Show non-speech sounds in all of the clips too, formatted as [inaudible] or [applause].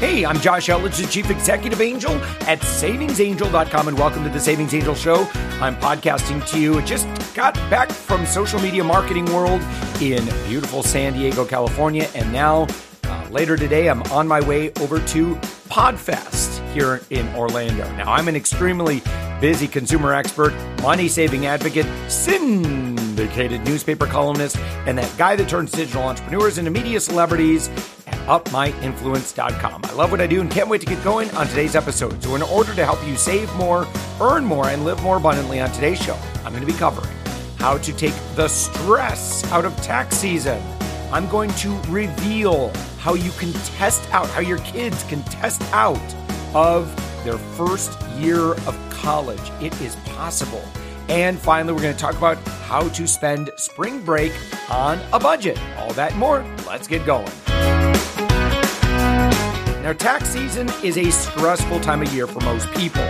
Hey, I'm Josh Elledge, the Chief Executive Angel at savingsangel.com, and welcome to the Savings Angel Show. I'm podcasting to you. I just got back from social media marketing world in beautiful San Diego, California, and now uh, later today, I'm on my way over to PodFest here in Orlando. Now, I'm an extremely busy consumer expert, money saving advocate, syndicated newspaper columnist, and that guy that turns digital entrepreneurs into media celebrities upmyinfluence.com. I love what I do and can't wait to get going on today's episode. So, in order to help you save more, earn more, and live more abundantly on today's show, I'm going to be covering how to take the stress out of tax season. I'm going to reveal how you can test out, how your kids can test out of their first year of college. It is possible. And finally, we're going to talk about how to spend spring break on a budget. All that more. Let's get going. Now, tax season is a stressful time of year for most people.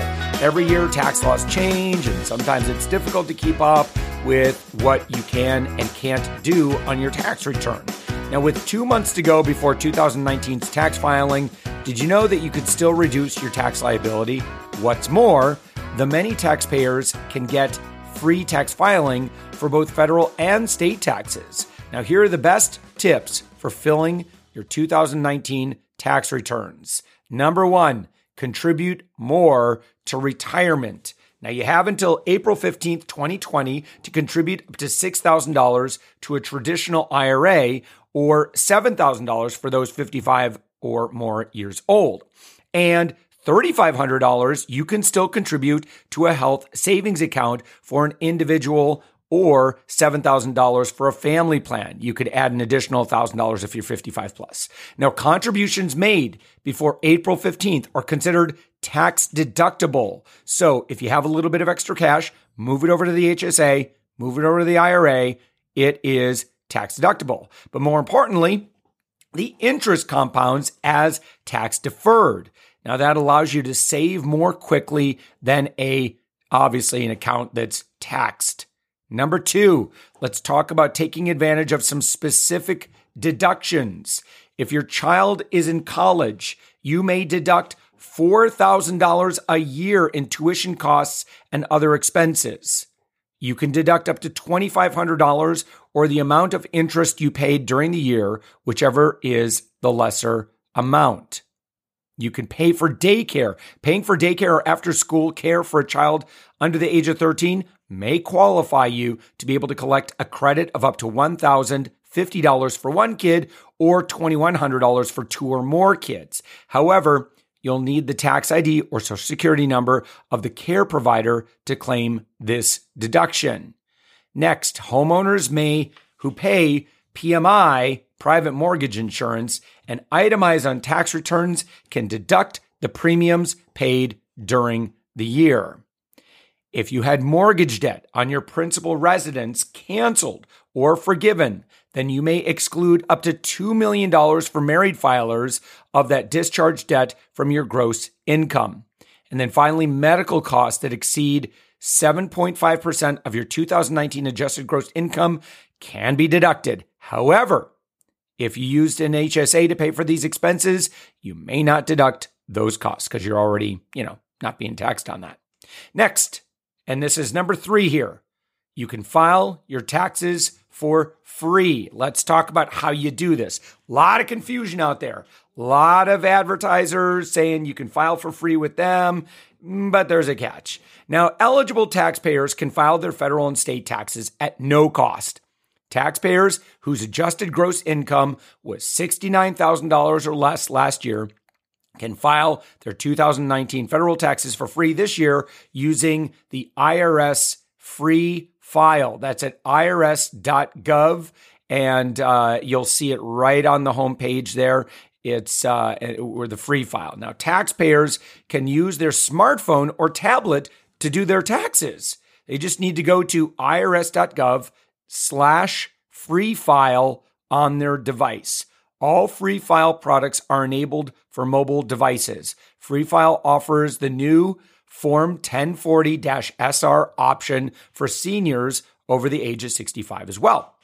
Every year, tax laws change, and sometimes it's difficult to keep up with what you can and can't do on your tax return. Now, with two months to go before 2019's tax filing, did you know that you could still reduce your tax liability? What's more, the many taxpayers can get free tax filing for both federal and state taxes. Now, here are the best tips for filling your 2019 tax returns. Number one, contribute more to retirement. Now, you have until April 15th, 2020 to contribute up to $6,000 to a traditional IRA or $7,000 for those 55 or more years old. And $3,500 you can still contribute to a health savings account for an individual or $7,000 for a family plan. You could add an additional $1,000 if you're 55 plus. Now, contributions made before April 15th are considered tax deductible. So if you have a little bit of extra cash, move it over to the HSA, move it over to the IRA. It is tax deductible. But more importantly, the interest compounds as tax deferred. Now that allows you to save more quickly than a obviously an account that's taxed. Number two, let's talk about taking advantage of some specific deductions. If your child is in college, you may deduct $4,000 a year in tuition costs and other expenses. You can deduct up to $2,500 or the amount of interest you paid during the year, whichever is the lesser amount. You can pay for daycare. Paying for daycare or after school care for a child under the age of 13 may qualify you to be able to collect a credit of up to $1,050 for one kid or $2,100 for two or more kids. However, you'll need the tax ID or social security number of the care provider to claim this deduction. Next, homeowners may who pay PMI private mortgage insurance and itemize on tax returns can deduct the premiums paid during the year. If you had mortgage debt on your principal residence canceled or forgiven, then you may exclude up to $2 million for married filers of that discharge debt from your gross income. And then finally, medical costs that exceed 7.5% of your 2019 adjusted gross income can be deducted. However, if you used an HSA to pay for these expenses, you may not deduct those costs because you're already, you know, not being taxed on that. Next, and this is number three here, you can file your taxes for free. Let's talk about how you do this. A lot of confusion out there. A lot of advertisers saying you can file for free with them, but there's a catch. Now, eligible taxpayers can file their federal and state taxes at no cost. Taxpayers whose adjusted gross income was $69,000 or less last year can file their 2019 federal taxes for free this year using the IRS free file. That's at irs.gov, and uh, you'll see it right on the homepage there. It's uh, or the free file. Now, taxpayers can use their smartphone or tablet to do their taxes. They just need to go to irs.gov slash free file on their device. All free file products are enabled for mobile devices. Free file offers the new Form 1040 SR option for seniors over the age of 65 as well.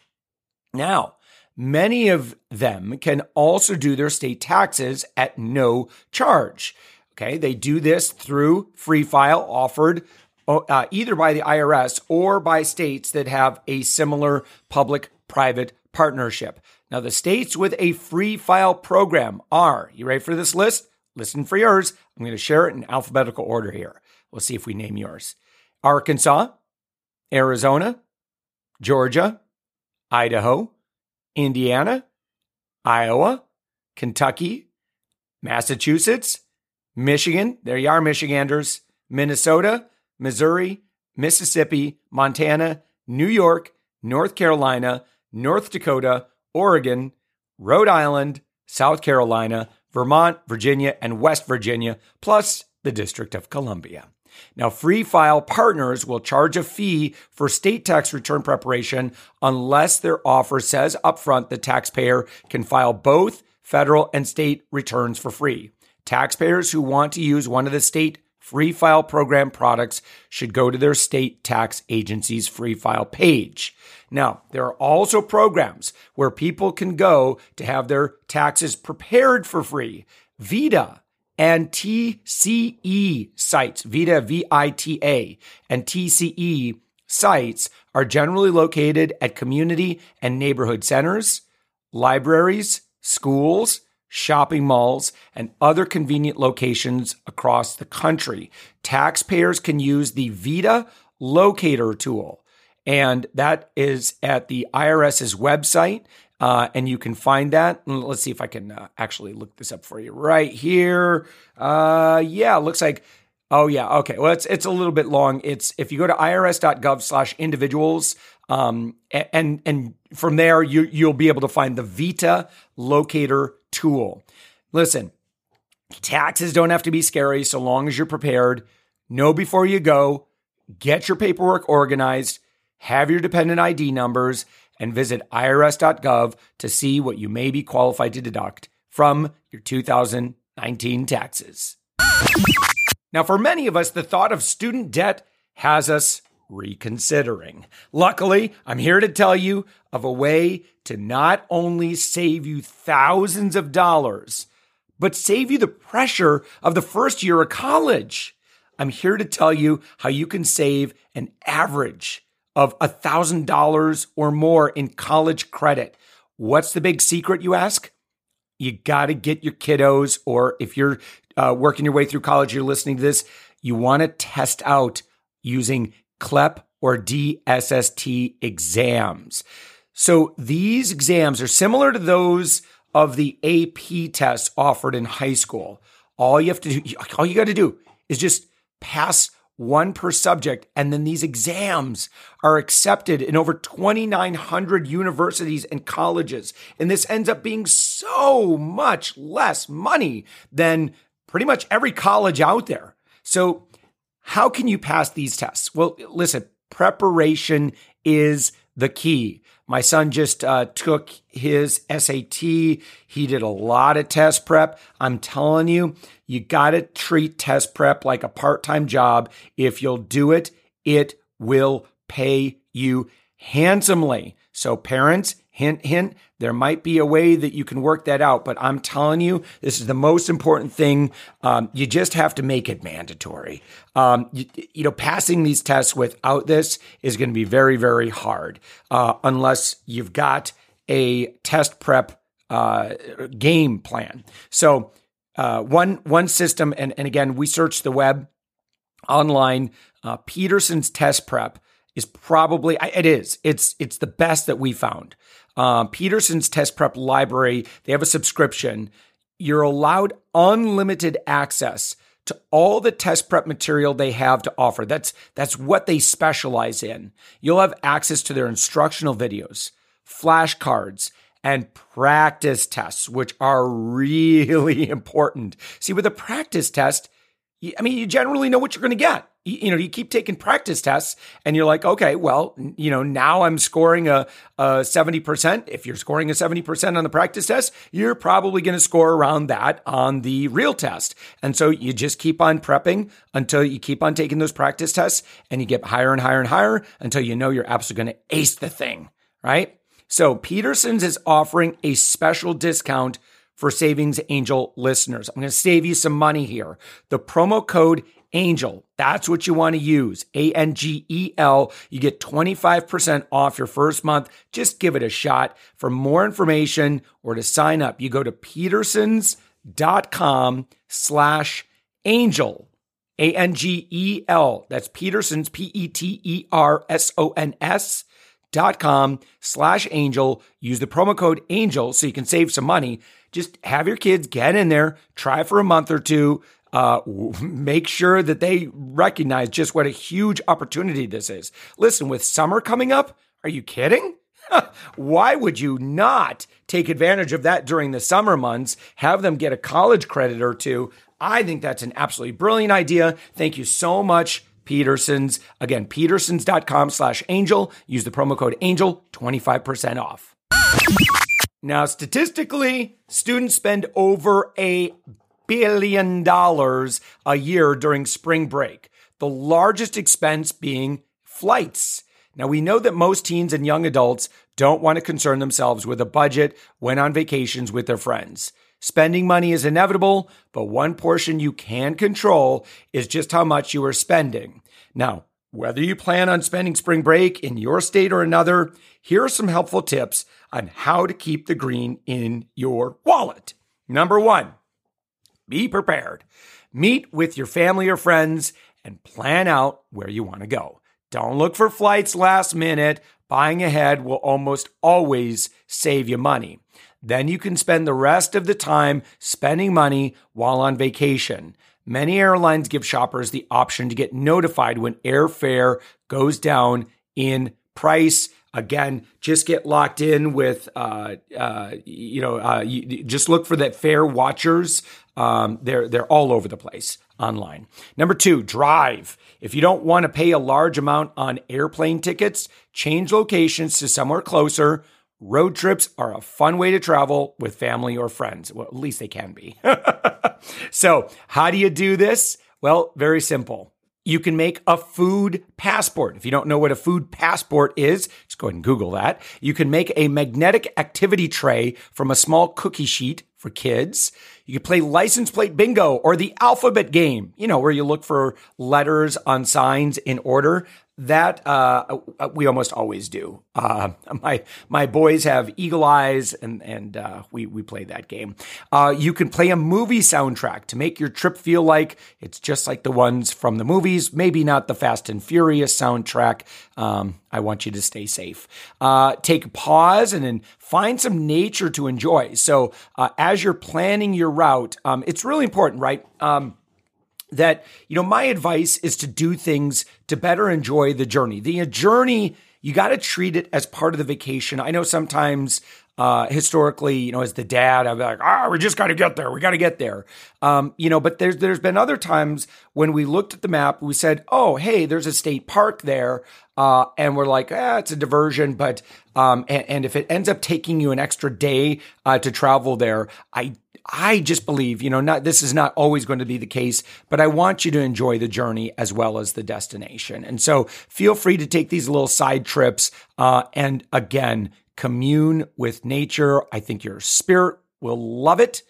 Now, Many of them can also do their state taxes at no charge. Okay, they do this through free file offered uh, either by the IRS or by states that have a similar public private partnership. Now, the states with a free file program are, you ready for this list? Listen for yours. I'm going to share it in alphabetical order here. We'll see if we name yours Arkansas, Arizona, Georgia, Idaho, Indiana, Iowa, Kentucky, Massachusetts, Michigan, there you are, Michiganders, Minnesota, Missouri, Mississippi, Montana, New York, North Carolina, North Dakota, Oregon, Rhode Island, South Carolina, Vermont, Virginia, and West Virginia, plus the District of Columbia. Now, free file partners will charge a fee for state tax return preparation unless their offer says upfront the taxpayer can file both federal and state returns for free. Taxpayers who want to use one of the state free file program products should go to their state tax agency's free file page. Now, there are also programs where people can go to have their taxes prepared for free. VITA and TCE sites, VITA, V I T A, and TCE sites are generally located at community and neighborhood centers, libraries, schools, shopping malls, and other convenient locations across the country. Taxpayers can use the VITA locator tool, and that is at the IRS's website. Uh, and you can find that. Let's see if I can uh, actually look this up for you right here. Uh, yeah, looks like. Oh yeah, okay. Well, it's it's a little bit long. It's if you go to irs.gov/individuals, um, and and from there you you'll be able to find the Vita locator tool. Listen, taxes don't have to be scary so long as you're prepared. Know before you go, get your paperwork organized, have your dependent ID numbers, and visit irs.gov to see what you may be qualified to deduct from your 2019 taxes. Now, for many of us, the thought of student debt has us reconsidering. Luckily, I'm here to tell you of a way to not only save you thousands of dollars, but save you the pressure of the first year of college. I'm here to tell you how you can save an average of $1,000 or more in college credit. What's the big secret, you ask? You got to get your kiddos, or if you're uh, working your way through college, you're listening to this, you want to test out using CLEP or DSST exams. So these exams are similar to those of the AP tests offered in high school. All you have to do, all you got to do is just pass one per subject. And then these exams are accepted in over 2,900 universities and colleges. And this ends up being so much less money than pretty much every college out there. So how can you pass these tests? Well, listen, preparation is the key. My son just uh, took his SAT. He did a lot of test prep. I'm telling you, you got to treat test prep like a part time job. If you'll do it, it will pay you handsomely. So, parents, Hint, hint, there might be a way that you can work that out, but I'm telling you, this is the most important thing. Um, you just have to make it mandatory. Um, you, you, know, passing these tests without this is going to be very, very hard uh, unless you've got a test prep uh, game plan. So, uh, one one system, and, and again, we searched the web online. Uh, Peterson's test prep is probably it is it's it's the best that we found. Um, Peterson's Test Prep Library, they have a subscription. You're allowed unlimited access to all the test prep material they have to offer. That's that's what they specialize in. You'll have access to their instructional videos, flashcards, and practice tests, which are really [laughs] important. See, with a practice test, I mean, you generally know what you're going to get you, know, you keep taking practice tests and you're like, okay, well, you know, now I'm scoring a, a 70%. If you're scoring a 70% on the practice test, you're probably going to score around that on the real test. And so you just keep on prepping until you keep on taking those practice tests and you get higher and higher and higher until you know you're absolutely going to ace the thing, right? So Peterson's is offering a special discount for Savings Angel listeners. I'm going to save you some money here. The promo code Angel, that's what you want to use. A N G E L. You get 25% off your first month. Just give it a shot. For more information or to sign up, you go to petersons.com slash angel. A N G E L. That's Petersons, P E T E R S O N S dot com slash angel. Use the promo code angel so you can save some money. Just have your kids get in there, try for a month or two. Uh, make sure that they recognize just what a huge opportunity this is. Listen, with summer coming up, are you kidding? [laughs] Why would you not take advantage of that during the summer months? Have them get a college credit or two. I think that's an absolutely brilliant idea. Thank you so much, Petersons. Again, petersons.com slash angel. Use the promo code angel, 25% off. Now, statistically, students spend over a billion dollars a year during spring break, the largest expense being flights. Now, we know that most teens and young adults don't want to concern themselves with a budget when on vacations with their friends. Spending money is inevitable, but one portion you can control is just how much you are spending. Now, whether you plan on spending spring break in your state or another, here are some helpful tips on how to keep the green in your wallet. Number one, be prepared. Meet with your family or friends and plan out where you want to go. Don't look for flights last minute. Buying ahead will almost always save you money. Then you can spend the rest of the time spending money while on vacation. Many airlines give shoppers the option to get notified when airfare goes down in price. Again, just get locked in with, uh, uh, you know, uh, you, just look for that fare watchers. Um, they're they're all over the place online. Number two, drive. If you don't want to pay a large amount on airplane tickets, change locations to somewhere closer Road trips are a fun way to travel with family or friends. Well, at least they can be. [laughs] so, how do you do this? Well, very simple. You can make a food passport. If you don't know what a food passport is, just go ahead and Google that. You can make a magnetic activity tray from a small cookie sheet for kids. You can play license plate bingo or the alphabet game, you know, where you look for letters on signs in order that uh, we almost always do. Uh, my my boys have eagle eyes, and and uh, we we play that game. Uh, you can play a movie soundtrack to make your trip feel like it's just like the ones from the movies. Maybe not the Fast and Furious soundtrack. Um, I want you to stay safe. Uh, take a pause and then find some nature to enjoy. So uh, as you're planning your route, um, it's really important, right? Um, that, you know, my advice is to do things to better enjoy the journey. The journey, you got to treat it as part of the vacation. I know sometimes uh, historically, you know, as the dad, be like, ah, we just got to get there. We got to get there. Um, you know, but there's there's been other times when we looked at the map, we said, oh, hey, there's a state park there, uh, and we're like, ah, it's a diversion. But um, and, and, if it ends up taking you an extra day uh, to travel there, I I just believe, you know, not this is not always going to be the case, but I want you to enjoy the journey as well as the destination. And so feel free to take these little side trips uh, and again, commune with nature. I think your spirit will love it.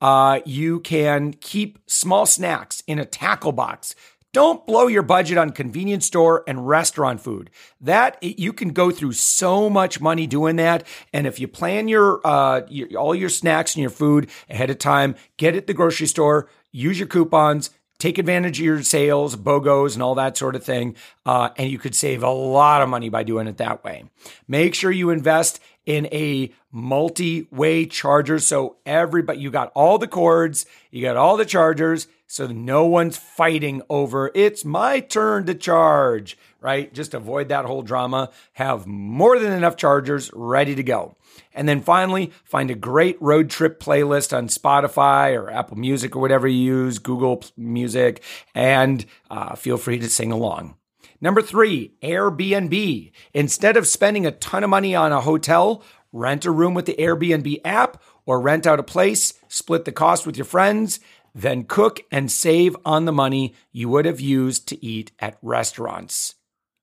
Uh, you can keep small snacks in a tackle box don't blow your budget on convenience store and restaurant food. That you can go through so much money doing that. And if you plan your, uh, your, all your snacks and your food ahead of time, get at the grocery store, use your coupons, take advantage of your sales, BOGOs, and all that sort of thing. Uh, and you could save a lot of money by doing it that way. Make sure you invest in a multi-way charger. So everybody, you got all the cords, you got all the chargers so no one's fighting over it's my turn to charge, right? Just avoid that whole drama. Have more than enough chargers ready to go. And then finally, find a great road trip playlist on Spotify or Apple Music or whatever you use, Google Music, and uh, feel free to sing along. Number three, Airbnb. Instead of spending a ton of money on a hotel, rent a room with the Airbnb app or rent out a place, split the cost with your friends then cook and save on the money you would have used to eat at restaurants.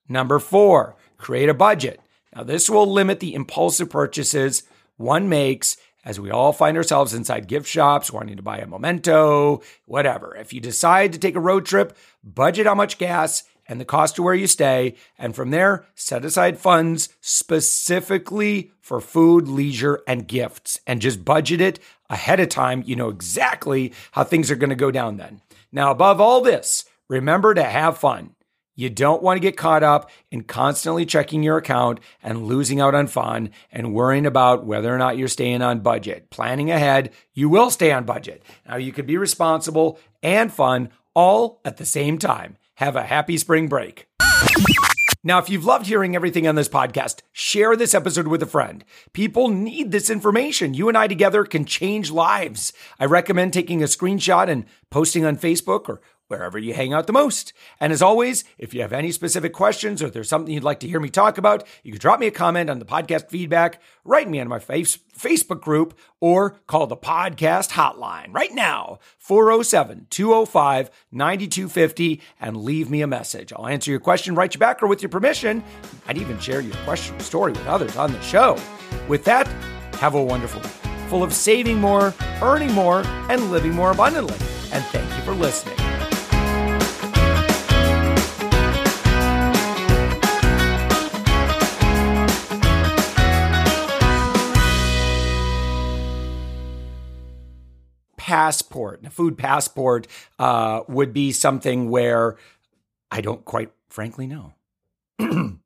Number four, create a budget. Now, this will limit the impulsive purchases one makes as we all find ourselves inside gift shops wanting to buy a memento, whatever. If you decide to take a road trip, budget how much gas and the cost of where you stay. And from there, set aside funds specifically for food, leisure, and gifts. And just budget it ahead of time. You know exactly how things are going to go down then. Now, above all this, remember to have fun. You don't want to get caught up in constantly checking your account and losing out on fun and worrying about whether or not you're staying on budget. Planning ahead, you will stay on budget. Now, you can be responsible and fun all at the same time. Have a happy spring break. Now, if you've loved hearing everything on this podcast, share this episode with a friend. People need this information. You and I together can change lives. I recommend taking a screenshot and posting on Facebook or wherever you hang out the most. And as always, if you have any specific questions or there's something you'd like to hear me talk about, you can drop me a comment on the podcast feedback, write me on my face, Facebook group, or call the podcast hotline right now, 407 205 9250, and leave me a message. I'll answer your question, write you back, or with your permission, I'd even share your question or story with others on the show. With that, have a wonderful week full of saving more, earning more, and living more abundantly. And thank you for listening. Passport, a food passport, uh, would be something where I don't quite frankly know. [clears throat]